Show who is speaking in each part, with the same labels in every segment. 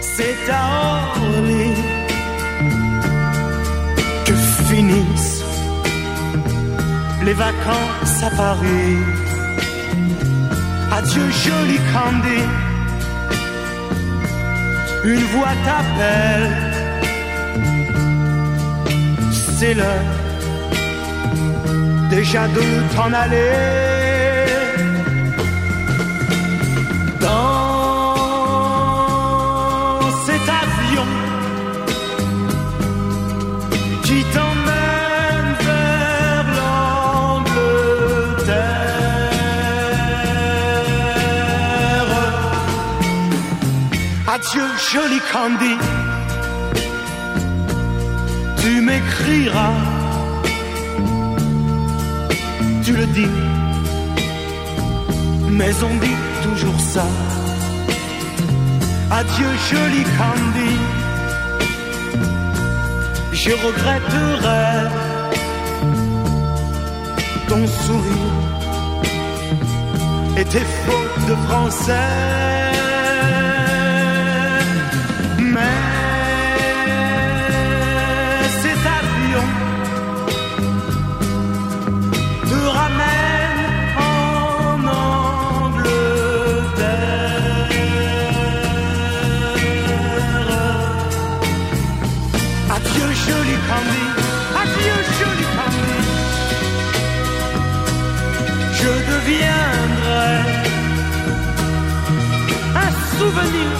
Speaker 1: C'est à Orly que finissent les vacances à Paris. Adieu joli Candy, une voix t'appelle, c'est l'heure déjà de t'en aller. Adieu, joli Candy, tu m'écriras, tu le dis, mais on dit toujours ça. Adieu joli Candy, je regretterai ton sourire et tes fautes de français. Souvenir,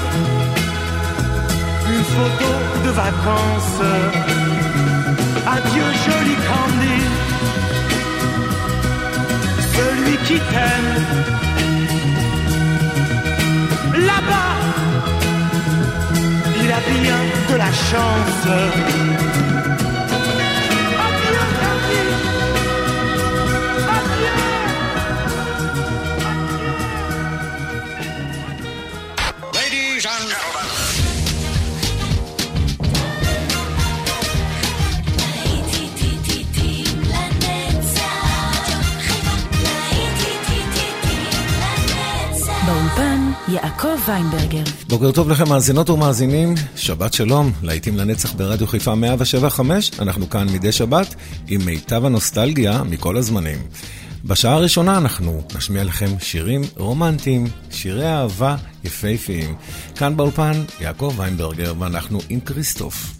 Speaker 1: une photo de vacances. Adieu joli Candy, celui qui t'aime. Là-bas, il a bien de la chance.
Speaker 2: יעקב ויינברגר.
Speaker 3: בוקר טוב לכם מאזינות ומאזינים, שבת שלום, להיטים לנצח ברדיו חיפה 175, אנחנו כאן מדי שבת עם מיטב הנוסטלגיה מכל הזמנים. בשעה הראשונה אנחנו נשמיע לכם שירים רומנטיים, שירי אהבה יפהפיים. כאן באולפן יעקב ויינברגר ואנחנו עם כריסטוף.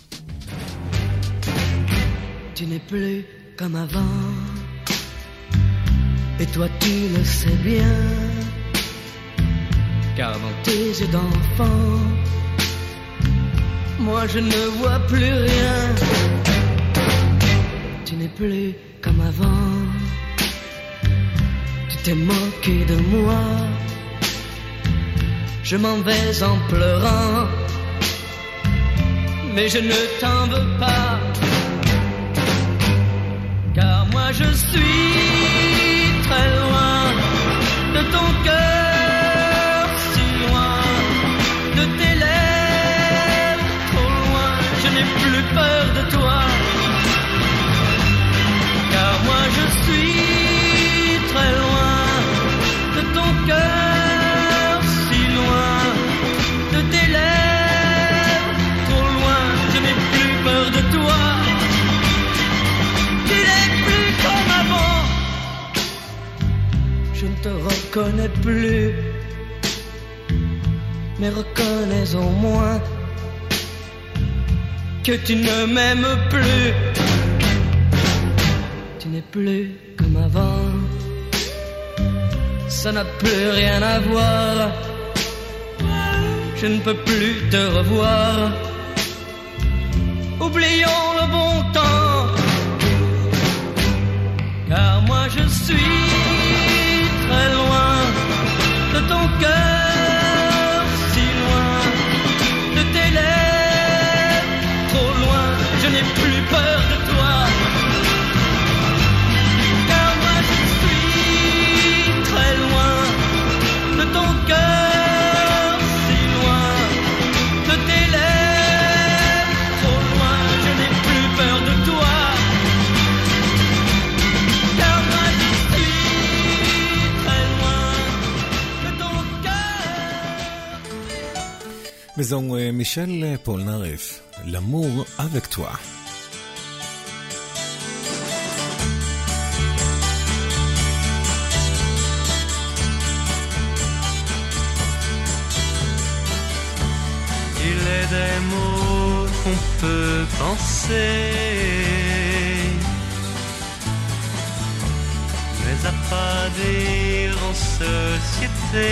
Speaker 4: Tu n'es plus comme avant. Et toi tu le sais bien. Car dans tes yeux d'enfant, moi je ne vois plus rien. Tu n'es plus comme avant. Tu t'es moqué de moi. Je m'en vais en pleurant. Mais je ne t'en veux pas. Car moi je suis très loin de ton cœur, peur de toi. Car moi je suis très loin de ton cœur, si loin de tes lèvres, trop loin. Je n'ai plus peur de toi. Tu n'es plus comme avant. Je ne te reconnais plus. Mais reconnais au moins que tu ne m'aimes plus. Tu n'es plus comme avant. Ça n'a plus rien à voir. Je ne peux plus te revoir. Oublions le bon temps. Car moi je suis
Speaker 3: Maison euh, Michel Polnareff, L'amour avec toi.
Speaker 5: Il est des mots qu'on peut penser, mais à pas dire en société.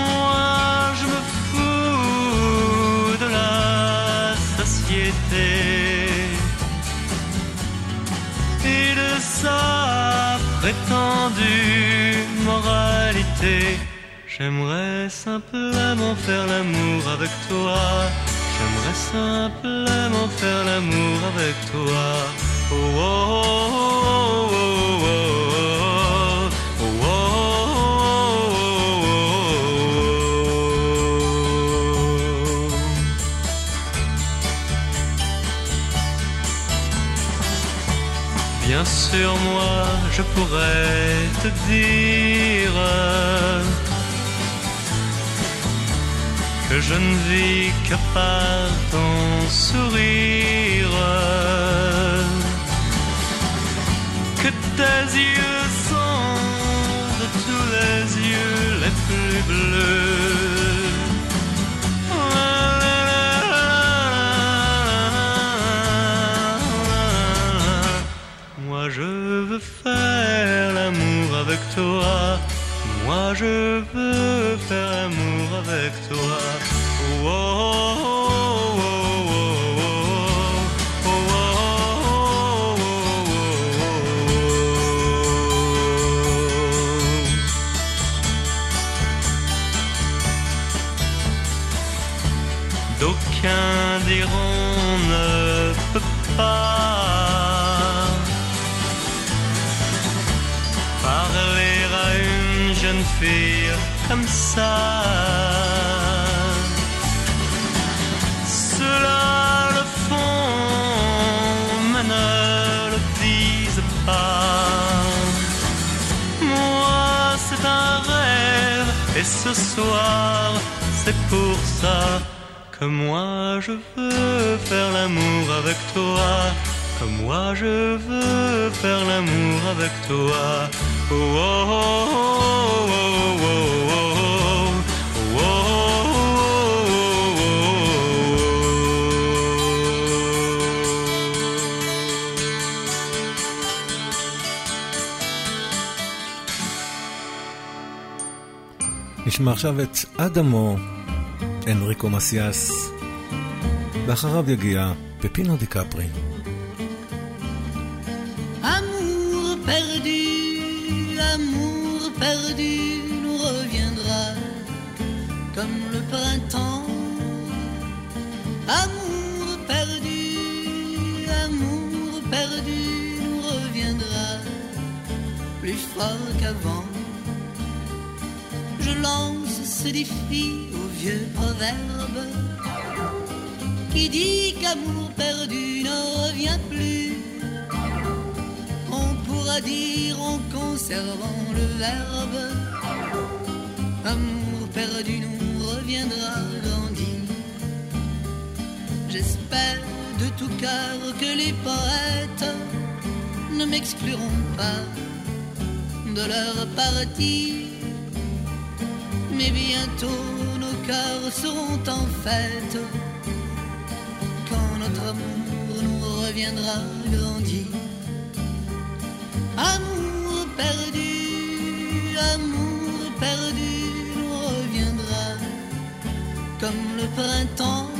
Speaker 5: Moi, je me fous de la société et de sa prétendue moralité. J'aimerais simplement faire l'amour avec toi. J'aimerais simplement faire l'amour avec toi. Oh, oh, oh, oh, oh, Sûr, moi, je pourrais te dire que je ne vis que par ton sourire, que tes yeux sont de tous les yeux les plus bleus. Moi je veux faire l'amour avec toi. Comme ça. Cela le font, mais ne le disent pas. Moi, c'est un rêve, et ce soir, c'est pour ça que moi je veux faire l'amour avec toi. Que moi je veux faire l'amour avec toi. Oh, oh, oh, oh, oh, oh, oh, oh,
Speaker 3: נשמע עכשיו את אדמו, אנריקו מסיאס, ואחריו יגיע פפינו דיקפרי.
Speaker 6: plus fort qu'avant. Je lance ce défi au vieux proverbe qui dit qu'amour perdu ne revient plus. On pourra dire en conservant le verbe Amour perdu nous reviendra grandi J'espère de tout cœur que les poètes ne m'excluront pas de leur partie Mais bientôt nos cœurs seront en fête. Quand notre amour nous reviendra grandi. Amour perdu, amour perdu nous reviendra. Comme le printemps.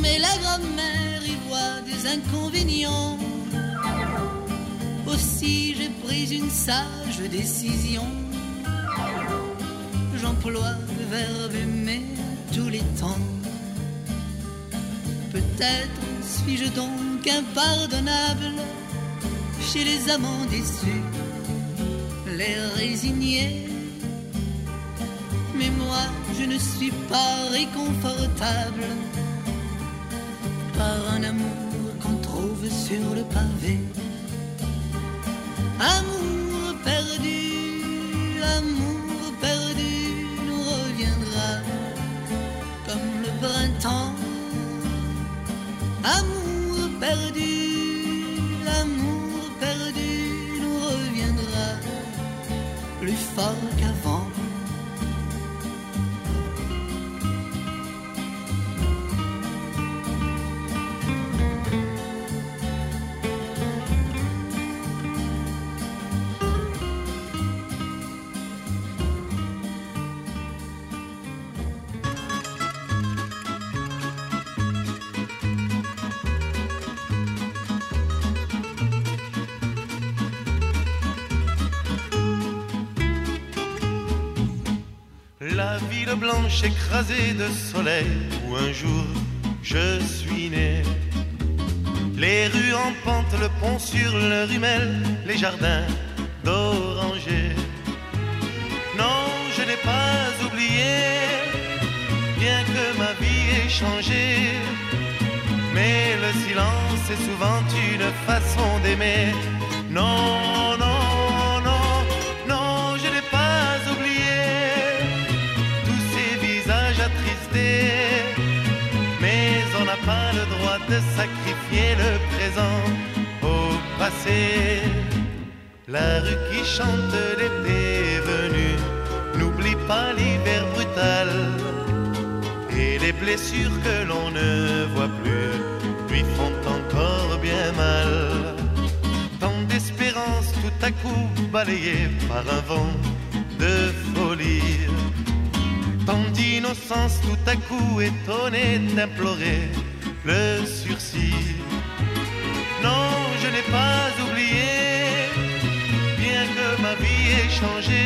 Speaker 6: Mais la grammaire y voit des inconvénients. Aussi j'ai pris une sage décision. J'emploie le verbe aimer tous les temps. Peut-être suis-je donc impardonnable chez les amants déçus. l'air résigné. Mais moi, je ne suis pas réconfortable par un amour qu'on trouve sur le pavé. Amour perdu, amour
Speaker 5: Ville blanche écrasée de soleil où un jour je suis né. Les rues en pente, le pont sur le rumel, les jardins d'orangers. Non, je n'ai pas oublié, bien que ma vie ait changé. Mais le silence est souvent une façon d'aimer. Non, non, sacrifier le présent au passé. La rue qui chante l'été venu n'oublie pas l'hiver brutal. Et les blessures que l'on ne voit plus lui font encore bien mal. Tant d'espérance tout à coup balayée par un vent de folie. Tant d'innocence tout à coup étonnée d'implorer le sursis. Non, je n'ai pas oublié, bien que ma vie ait changé.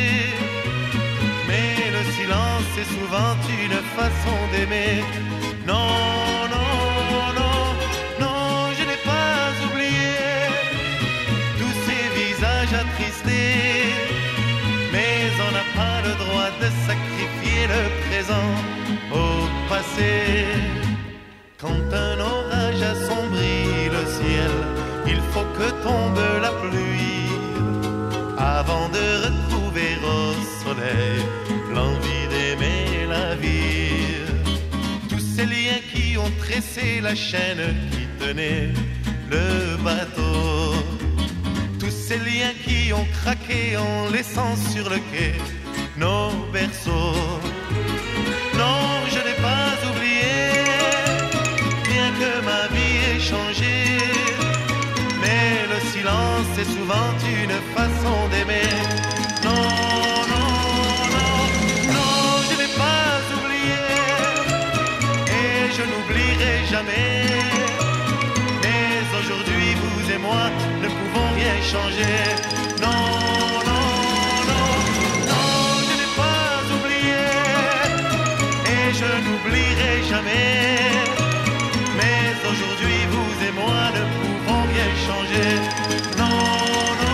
Speaker 5: Mais le silence est souvent une façon d'aimer. Non, non, non, non, je n'ai pas oublié tous ces visages attristés. Mais on n'a pas le droit de sacrifier le présent au passé. Tressé la chaîne qui tenait le bateau. Tous ces liens qui ont craqué en laissant sur le quai nos berceaux. Non, je n'ai pas oublié, bien que ma vie ait changé. Mais le silence est souvent une façon d'aimer. Non, je n'oublierai jamais. Mais aujourd'hui, vous et moi ne pouvons rien changer. Non, non, non, non, je n'ai pas oublié. Et je n'oublierai jamais. Mais aujourd'hui, vous et moi ne pouvons rien changer. Non, non,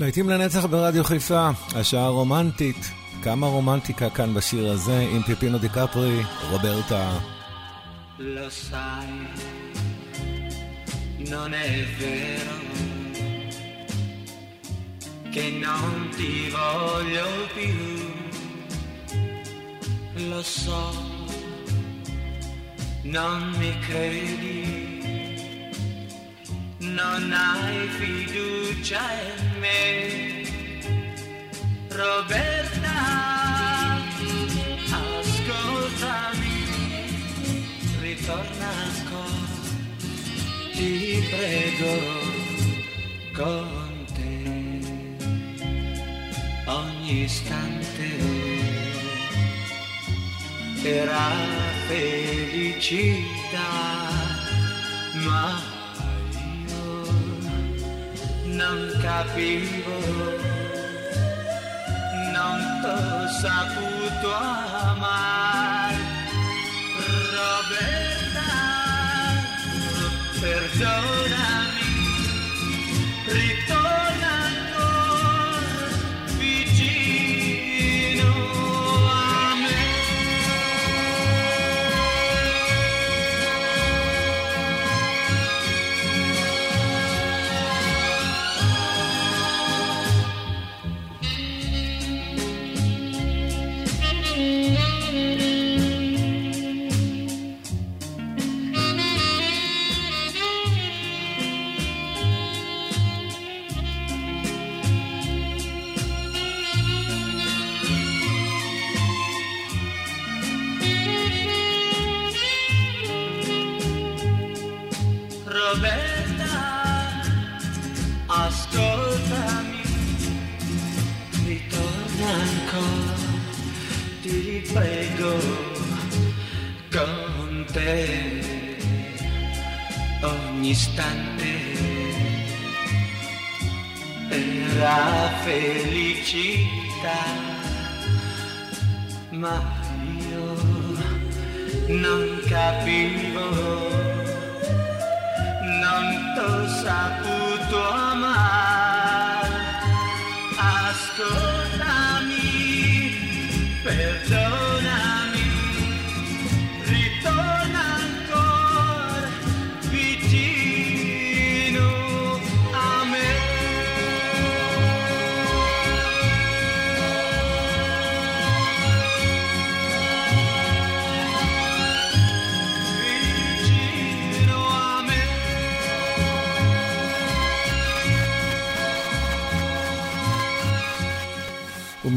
Speaker 3: להיטים לנצח ברדיו חיפה, השעה רומנטית. כמה רומנטיקה כאן בשיר הזה עם פיפינו דיקפרי, רוברטה.
Speaker 7: Non mi credi, non hai fiducia in me. Roberta, ascoltami ritorna ancora, ti prego, con te ogni istante era felicità, ma non capivo, non t'ho saputo amare. Roberta, perdonami, ritorna Roberta, ascoltami, ritorna ancora, ti prego, con te. Ogni istante era felicità, ma io non capivo τον τόσα που το αμάρ Ας το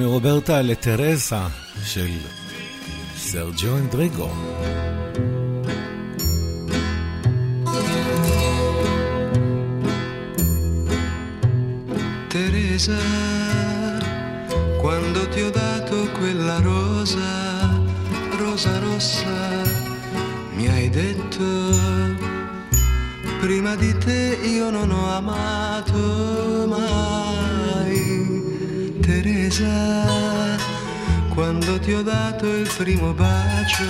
Speaker 3: ומרוברטה לטרסה של סרג'ו אנדריגו.
Speaker 8: Teresa, quando ti ho dato quella rosa, rosa rossa, mi hai detto, prima di te io non ho amato mai. Teresa, quando ti ho dato il primo bacio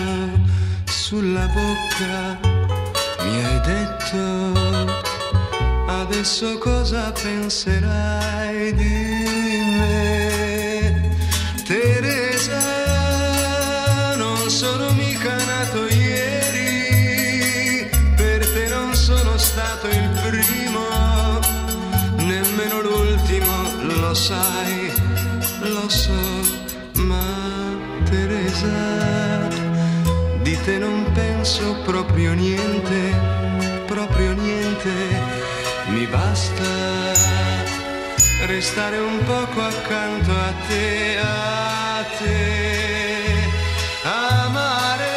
Speaker 8: sulla bocca, mi hai detto Adesso cosa penserai di me? Di te non penso proprio niente, proprio niente. Mi basta restare un poco accanto a te, a te, amare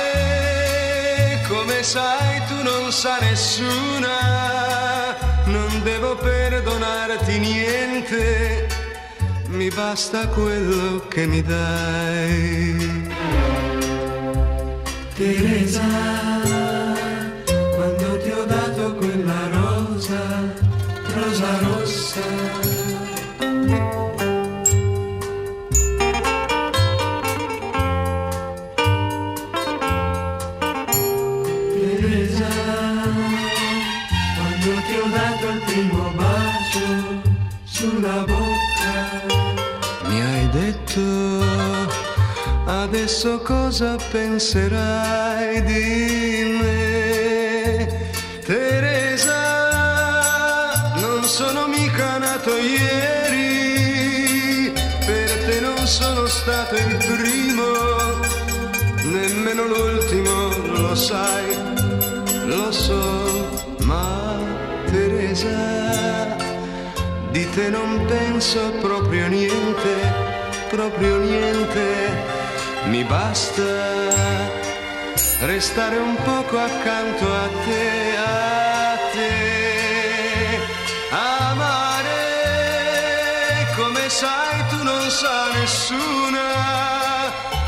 Speaker 8: come sai tu non sa nessuna, non devo perdonarti niente, mi basta quello che mi dai. तेरे जा adesso cosa penserai di me? Teresa, non sono mica nato ieri, per te non sono stato il primo, nemmeno l'ultimo, lo sai, lo so, ma Teresa, di te non penso proprio niente, proprio niente, mi basta restare un poco accanto a te, a te, amare come sai tu non sa nessuna,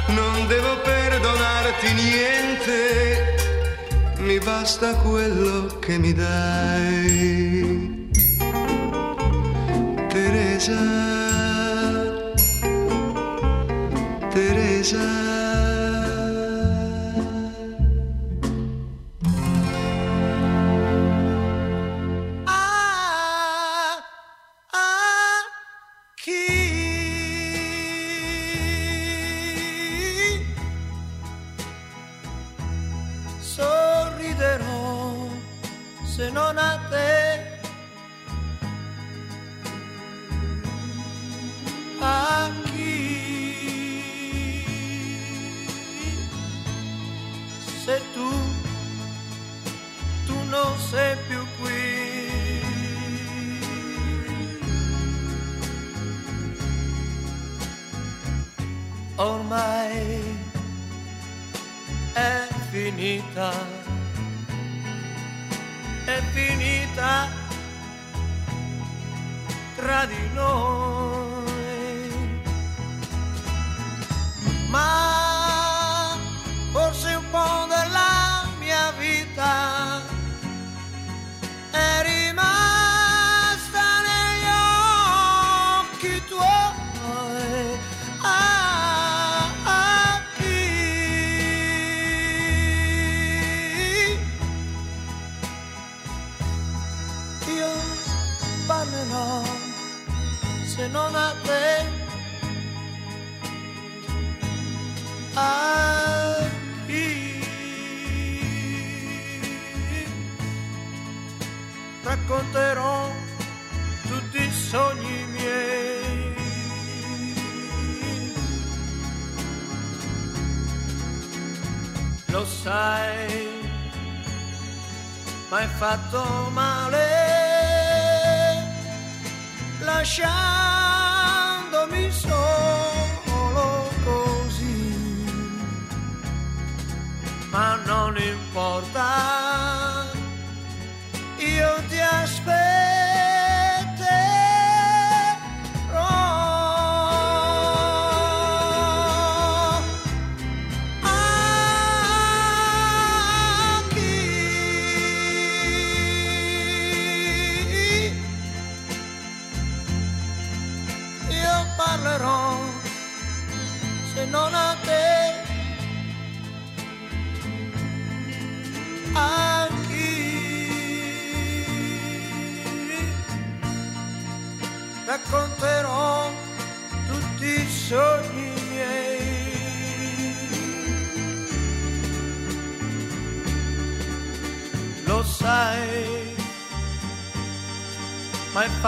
Speaker 8: non devo perdonarti niente, mi basta quello che mi dai. Teresa,
Speaker 6: desire. Ormai è finita è finita tra di noi racconterò tutti i sogni miei. Lo sai ma hai fatto male. Lasciandomi solo così. Ma non importa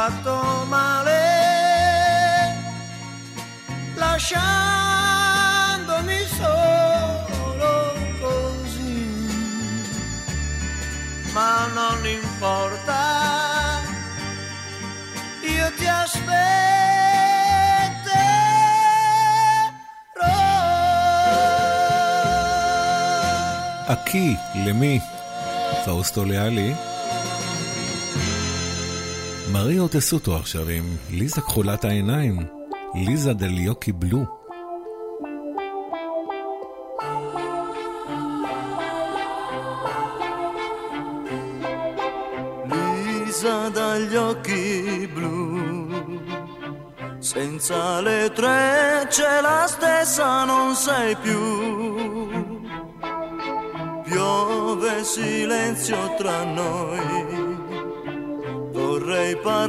Speaker 6: fatto male lasciandomi solo così ma non importa io ti aspetterò
Speaker 3: עקי, למי? פאוסטו ליאלי. מריו טסוטו עכשיו עם ליזה כחולת העיניים, ליזה דליוקי בלו.
Speaker 9: Lisa dagli occhi blu, senza le trecce la stessa non sei più. Piove silenzio tra noi, vorrei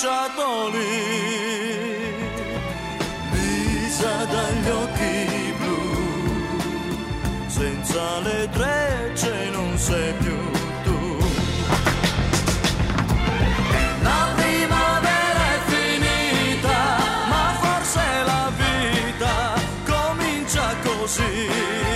Speaker 9: cominciato lì. Lisa dagli occhi blu, senza le trecce non sei più tu. La primavera è finita, ma forse la vita comincia così.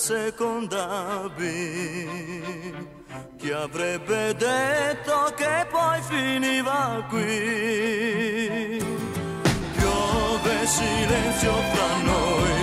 Speaker 9: Forse secondavi chi avrebbe detto che poi finiva qui? Piove silenzio fra noi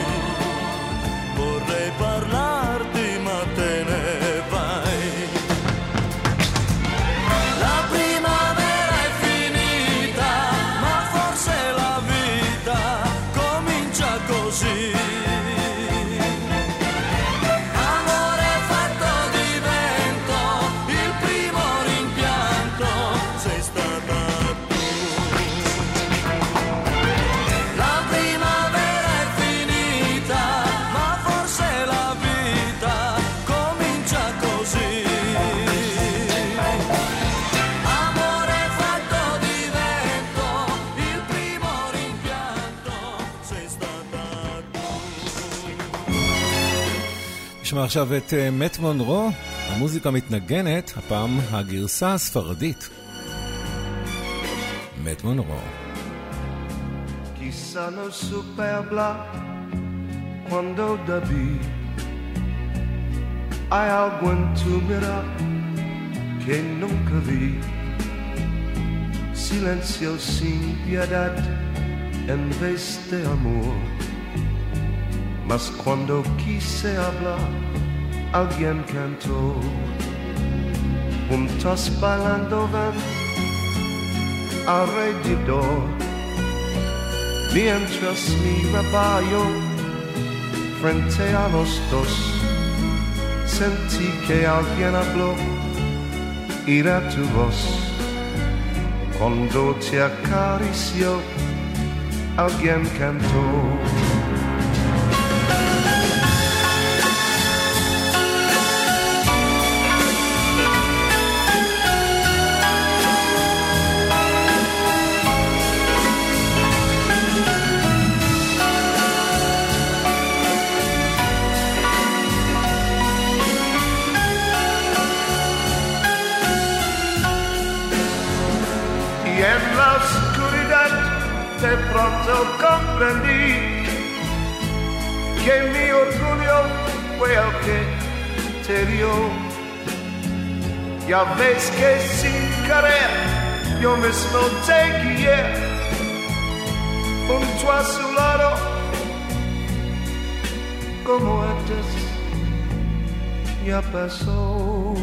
Speaker 3: נשמע עכשיו את אה, מת מונרו, המוזיקה מתנגנת, הפעם הגרסה הספרדית. מת מונרו.
Speaker 10: Silenzio sin piedad en vez de amor mas cuando quise hablar alguien cantó juntos bailando van alrededor mientras miraba yo frente a los dos, sentí que alguien habló, era tu voz. Cuando te acarició, alguien cantó. Comprendí que mi orgullo fue el que te dio. Ya ves que sin querer yo mismo te guié junto a su lado como antes ya pasó.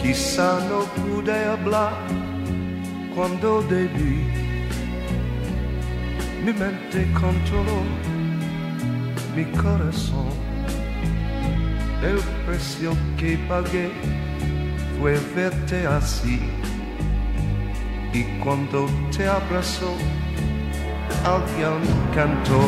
Speaker 10: Quizá no pude hablar cuando debí. Mi mente controló mi corazón. El precio que pagué fue verte así. Y cuando te abrazó, alguien cantó.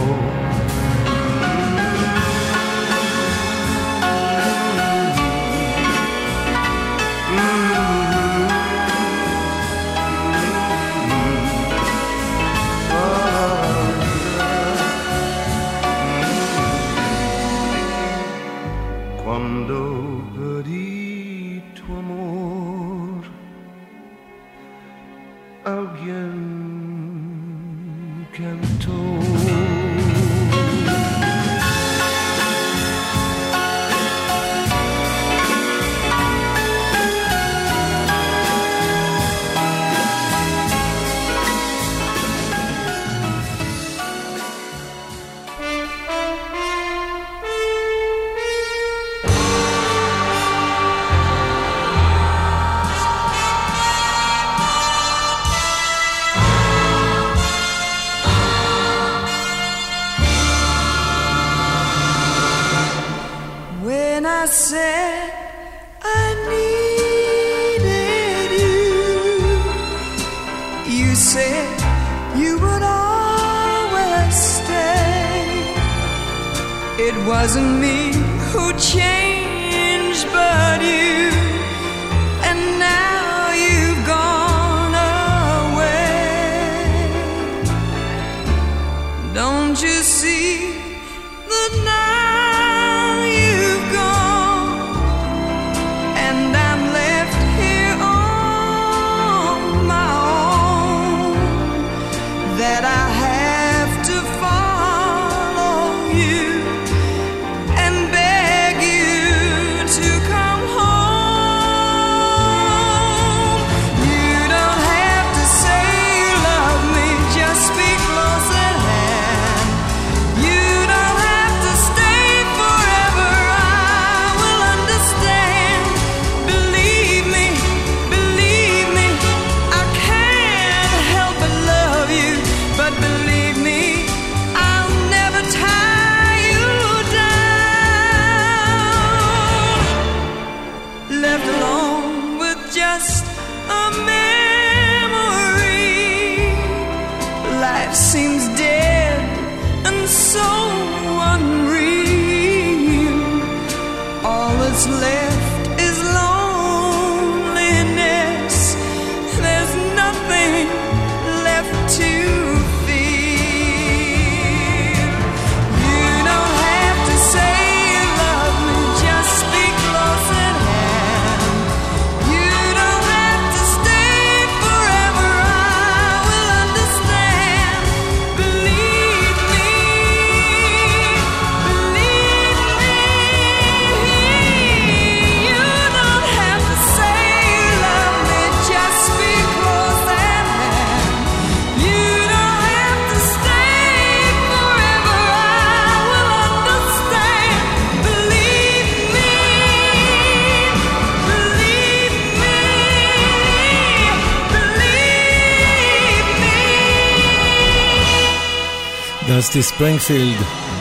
Speaker 1: believe me.
Speaker 3: דסטי ספרינגפילד,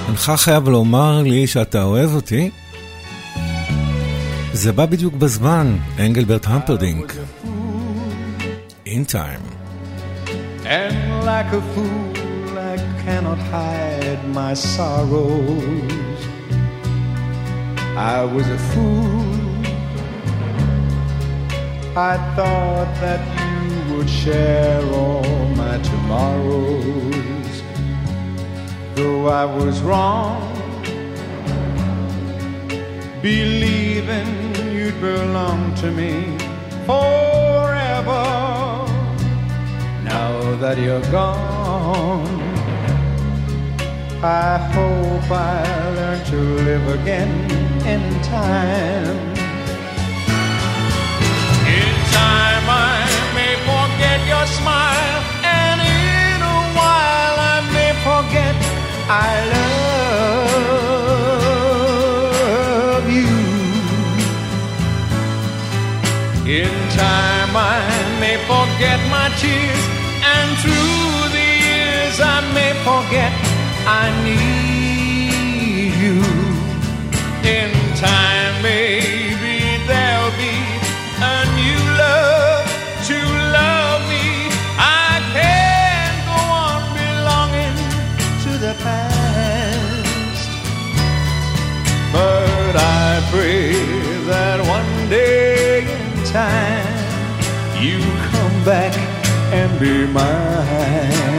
Speaker 3: אינך חייב לומר לי שאתה אוהב אותי? זה בא בדיוק בזמן, אנגלברט המפרדינק. In time.
Speaker 11: And like a fool, I cannot hide my sorrows. I was a fool. I thought that you would share all my tomorrows. Though I was wrong, believing you'd belong to me forever. Now that you're gone, I hope I learn to live again in time. In time, I may forget your smile, and in a while, I may forget I love you. In time, I may forget my tears, and through the years, I may forget I need you. In time, maybe past, but I pray that one day in time you come back and be mine.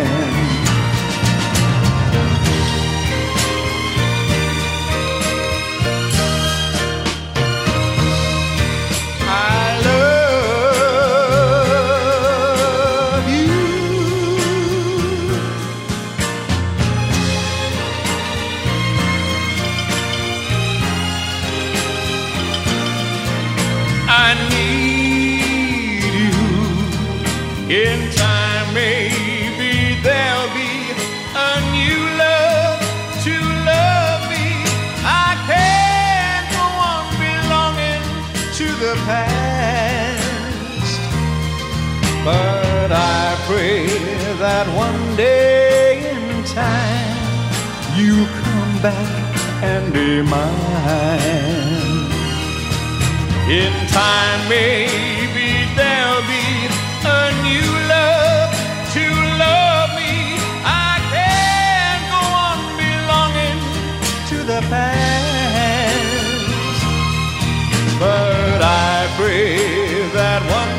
Speaker 11: One day in time you come back and be mine. In time, maybe there'll be a new love to love me. I can't go on belonging to the past, but I pray that one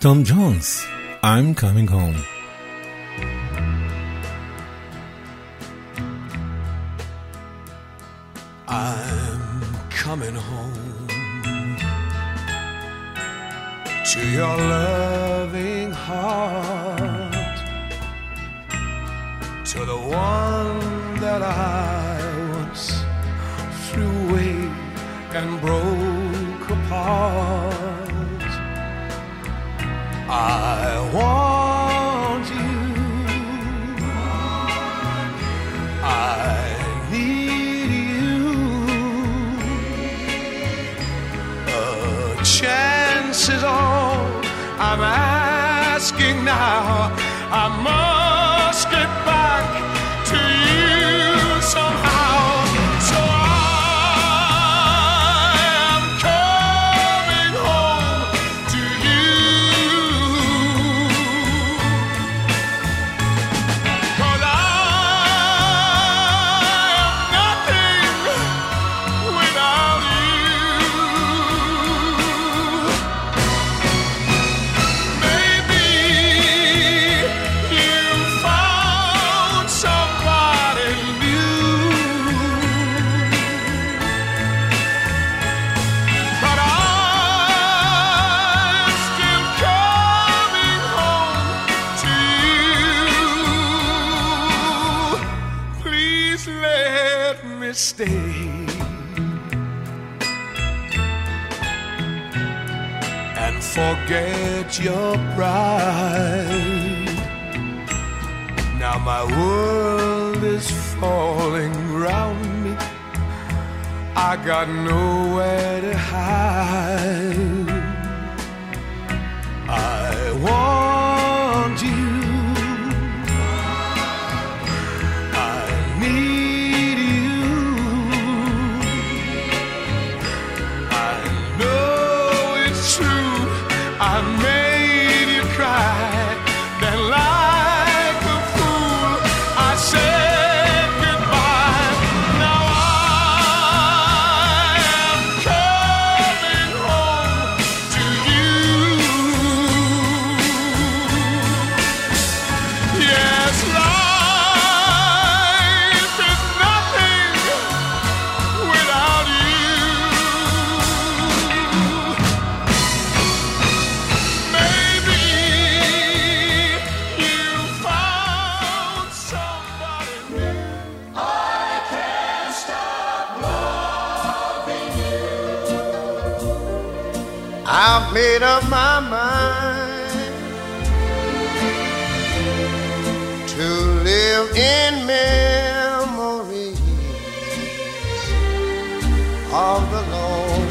Speaker 3: Tom Jones, I'm coming home.
Speaker 1: I'm coming home to your loving heart, to the one that I once threw away and broke apart. I want you. I need you. A chance is all I'm
Speaker 12: asking now. I must get back stay. and forget your pride. Now my world is falling round me. I got nowhere to hide.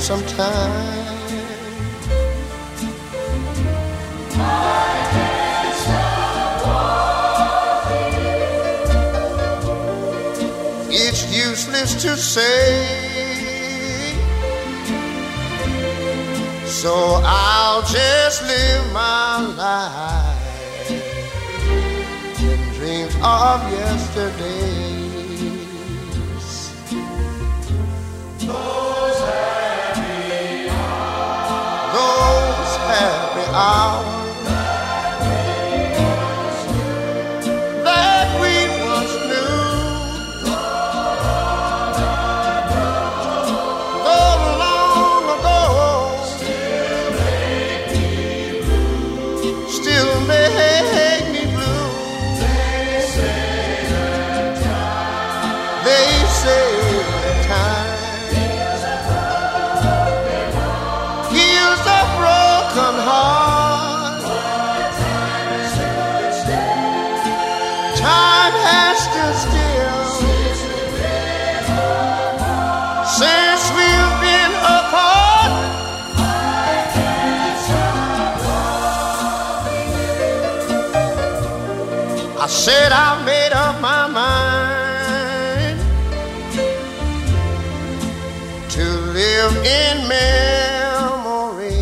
Speaker 13: Lonesome time. It's useless to say, so I'll just live my life in dreams of yesterdays. hour said I made up my mind to live in memories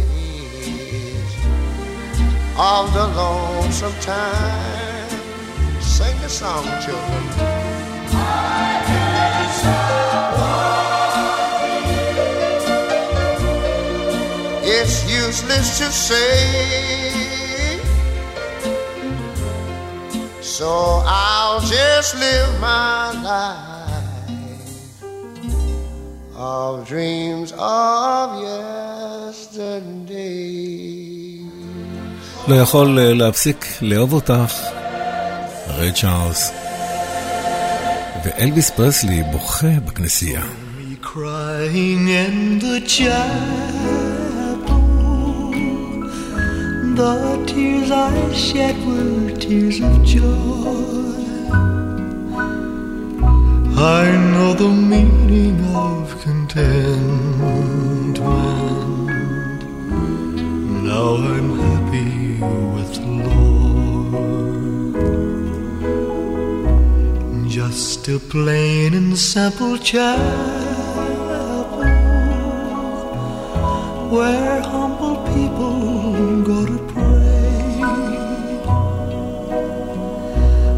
Speaker 13: of the lonesome time. Sing the song, children. It's useless to say. So I'll just live my life of dreams of yesterday.
Speaker 3: לא יכול אה, להפסיק לאהוב אותך, ריי צ'ארלס. ואלוויס פרסלי בוכה בכנסייה.
Speaker 12: Me crying in the chapel. The tears I shed were tears of joy. I know the meaning of contentment. Now I'm happy with the Lord.
Speaker 14: Just a plain and simple chapel where humble people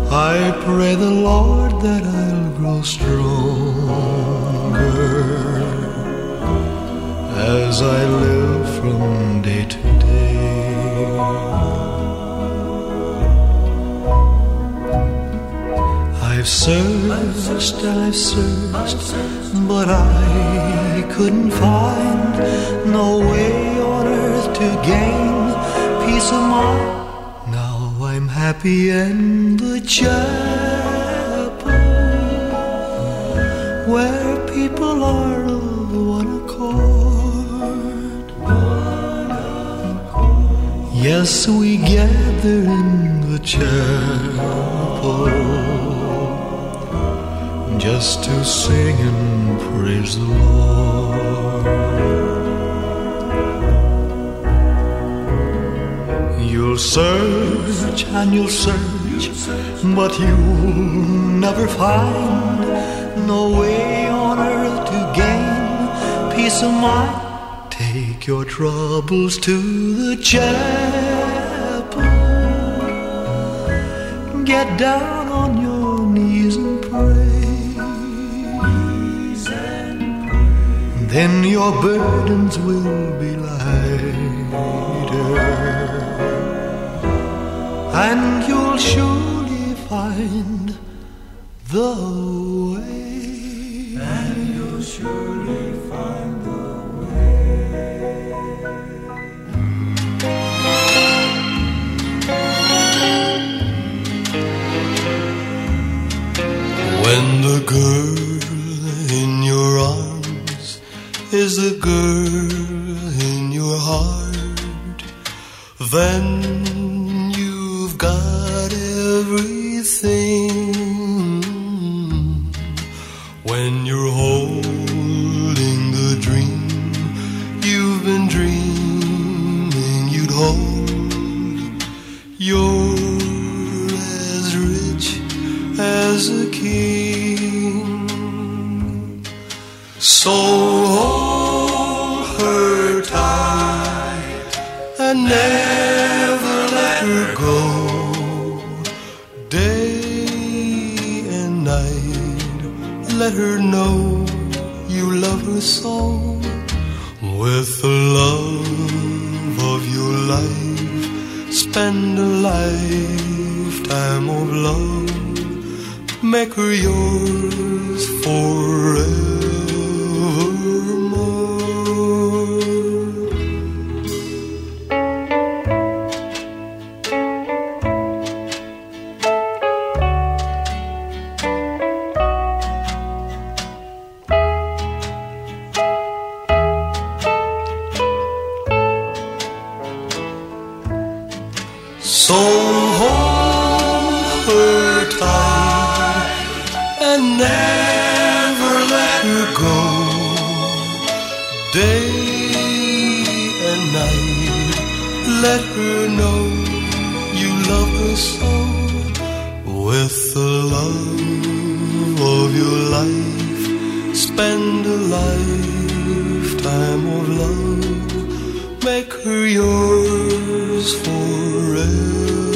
Speaker 14: I pray the Lord that I'll grow stronger as I live from day to day. I've searched and I've searched, but I couldn't find no way on earth to gain peace of mind. Happy in the chapel where people are of one accord. Yes, we gather in the chapel just to sing and praise the Lord. You'll search and you'll search, but you'll never find no way on earth to gain peace of mind. Take your troubles to the chapel. Get down on your knees and pray. Then your burdens will be lighter, and you'll surely find the way. And you'll surely find the way.
Speaker 15: When the girl in your arms is the girl in your heart, then thing Make her yours lifetime of love, make her yours forevermore.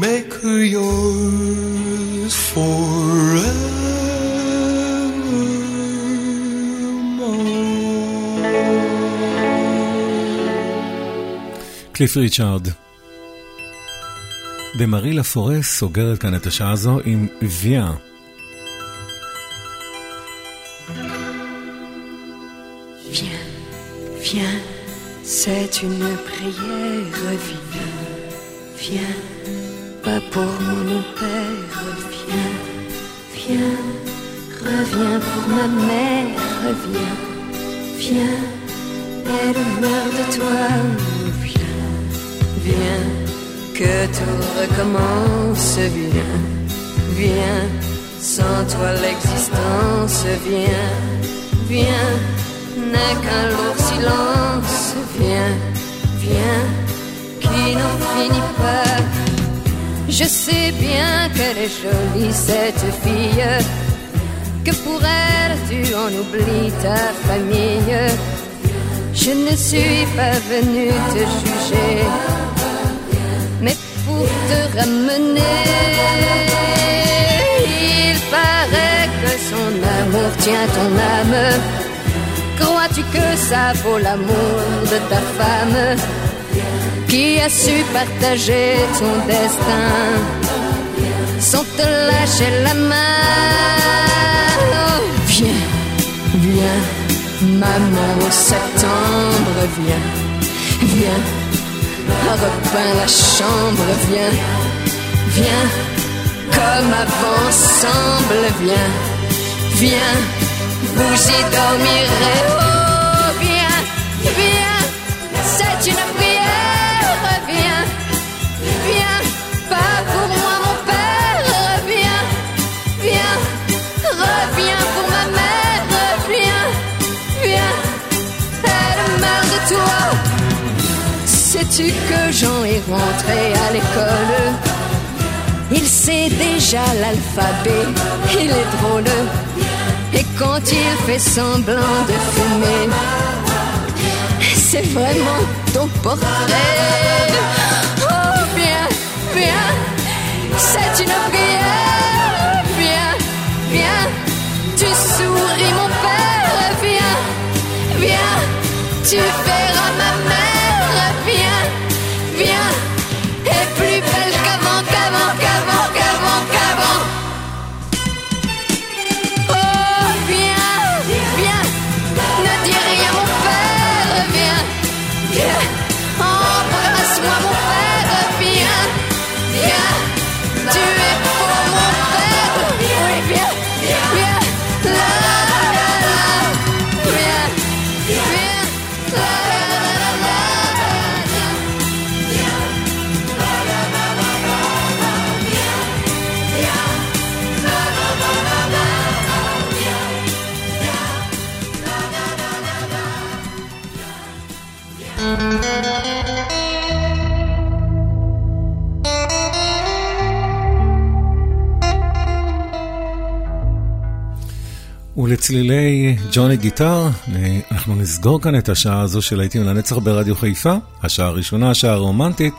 Speaker 15: Make her yours
Speaker 3: forever. Cliff Richard ומרי לפורס סוגרת כאן את השעה הזו עם ויה.
Speaker 16: Viens, viens, c'est une prière, viens, viens, pas pour mon père, viens, viens, reviens pour ma mère, reviens, viens, elle meurt de toi, viens, viens, que tout recommence, viens, viens, sans toi l'existence, viens, viens, n'est qu'un lourd silence, viens, viens, qui n'en finit pas. Je sais bien qu'elle est jolie, cette fille. Que pour elle, tu en oublies ta famille. Je ne suis pas venu te juger, pour te ramener. Il paraît que son amour tient ton âme. Crois-tu que ça vaut l'amour de ta femme qui a su partager ton destin sans te lâcher la main? Oh, Viens, viens, maman au septembre, viens, viens, repeins la chambre, viens, viens, comme avant, ensemble, viens, viens, vous y dormirez. Que Jean est rentré à l'école Il sait déjà l'alphabet, il est drôle. Et quand il fait semblant de fumer, c'est vraiment ton portrait. Oh, viens, viens, c'est une prière. Viens, viens, tu souris mon père. Viens, viens, tu verras ma mère. yeah, love.
Speaker 3: ולצלילי ג'וני גיטר, אנחנו נסגור כאן את השעה הזו של להיטים לנצח ברדיו חיפה, השעה הראשונה, השעה הרומנטית,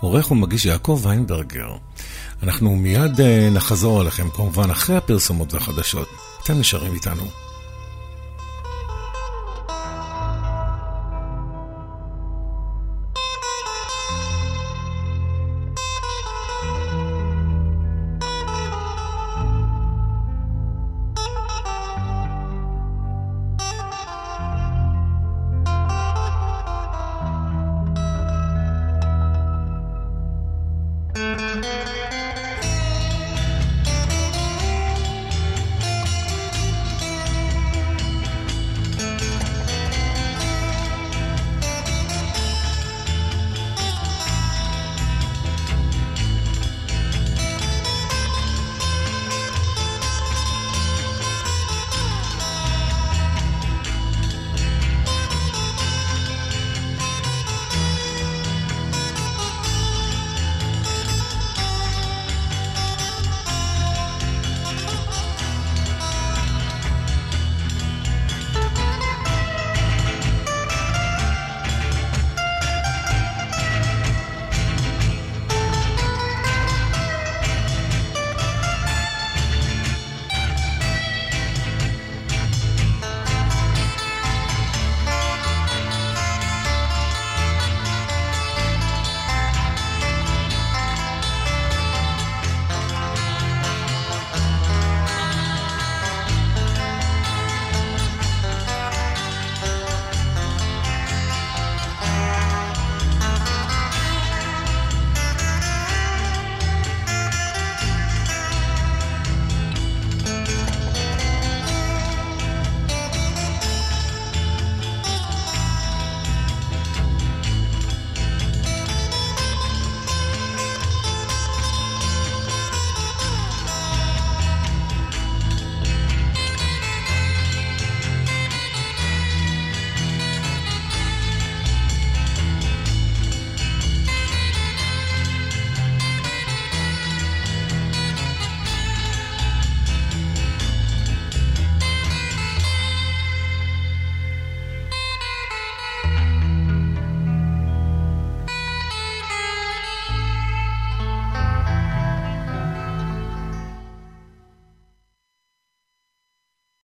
Speaker 3: עורך ומגיש יעקב ויינברגר. אנחנו מיד אה, נחזור אליכם, כמובן אחרי הפרסומות והחדשות. אתם נשארים איתנו.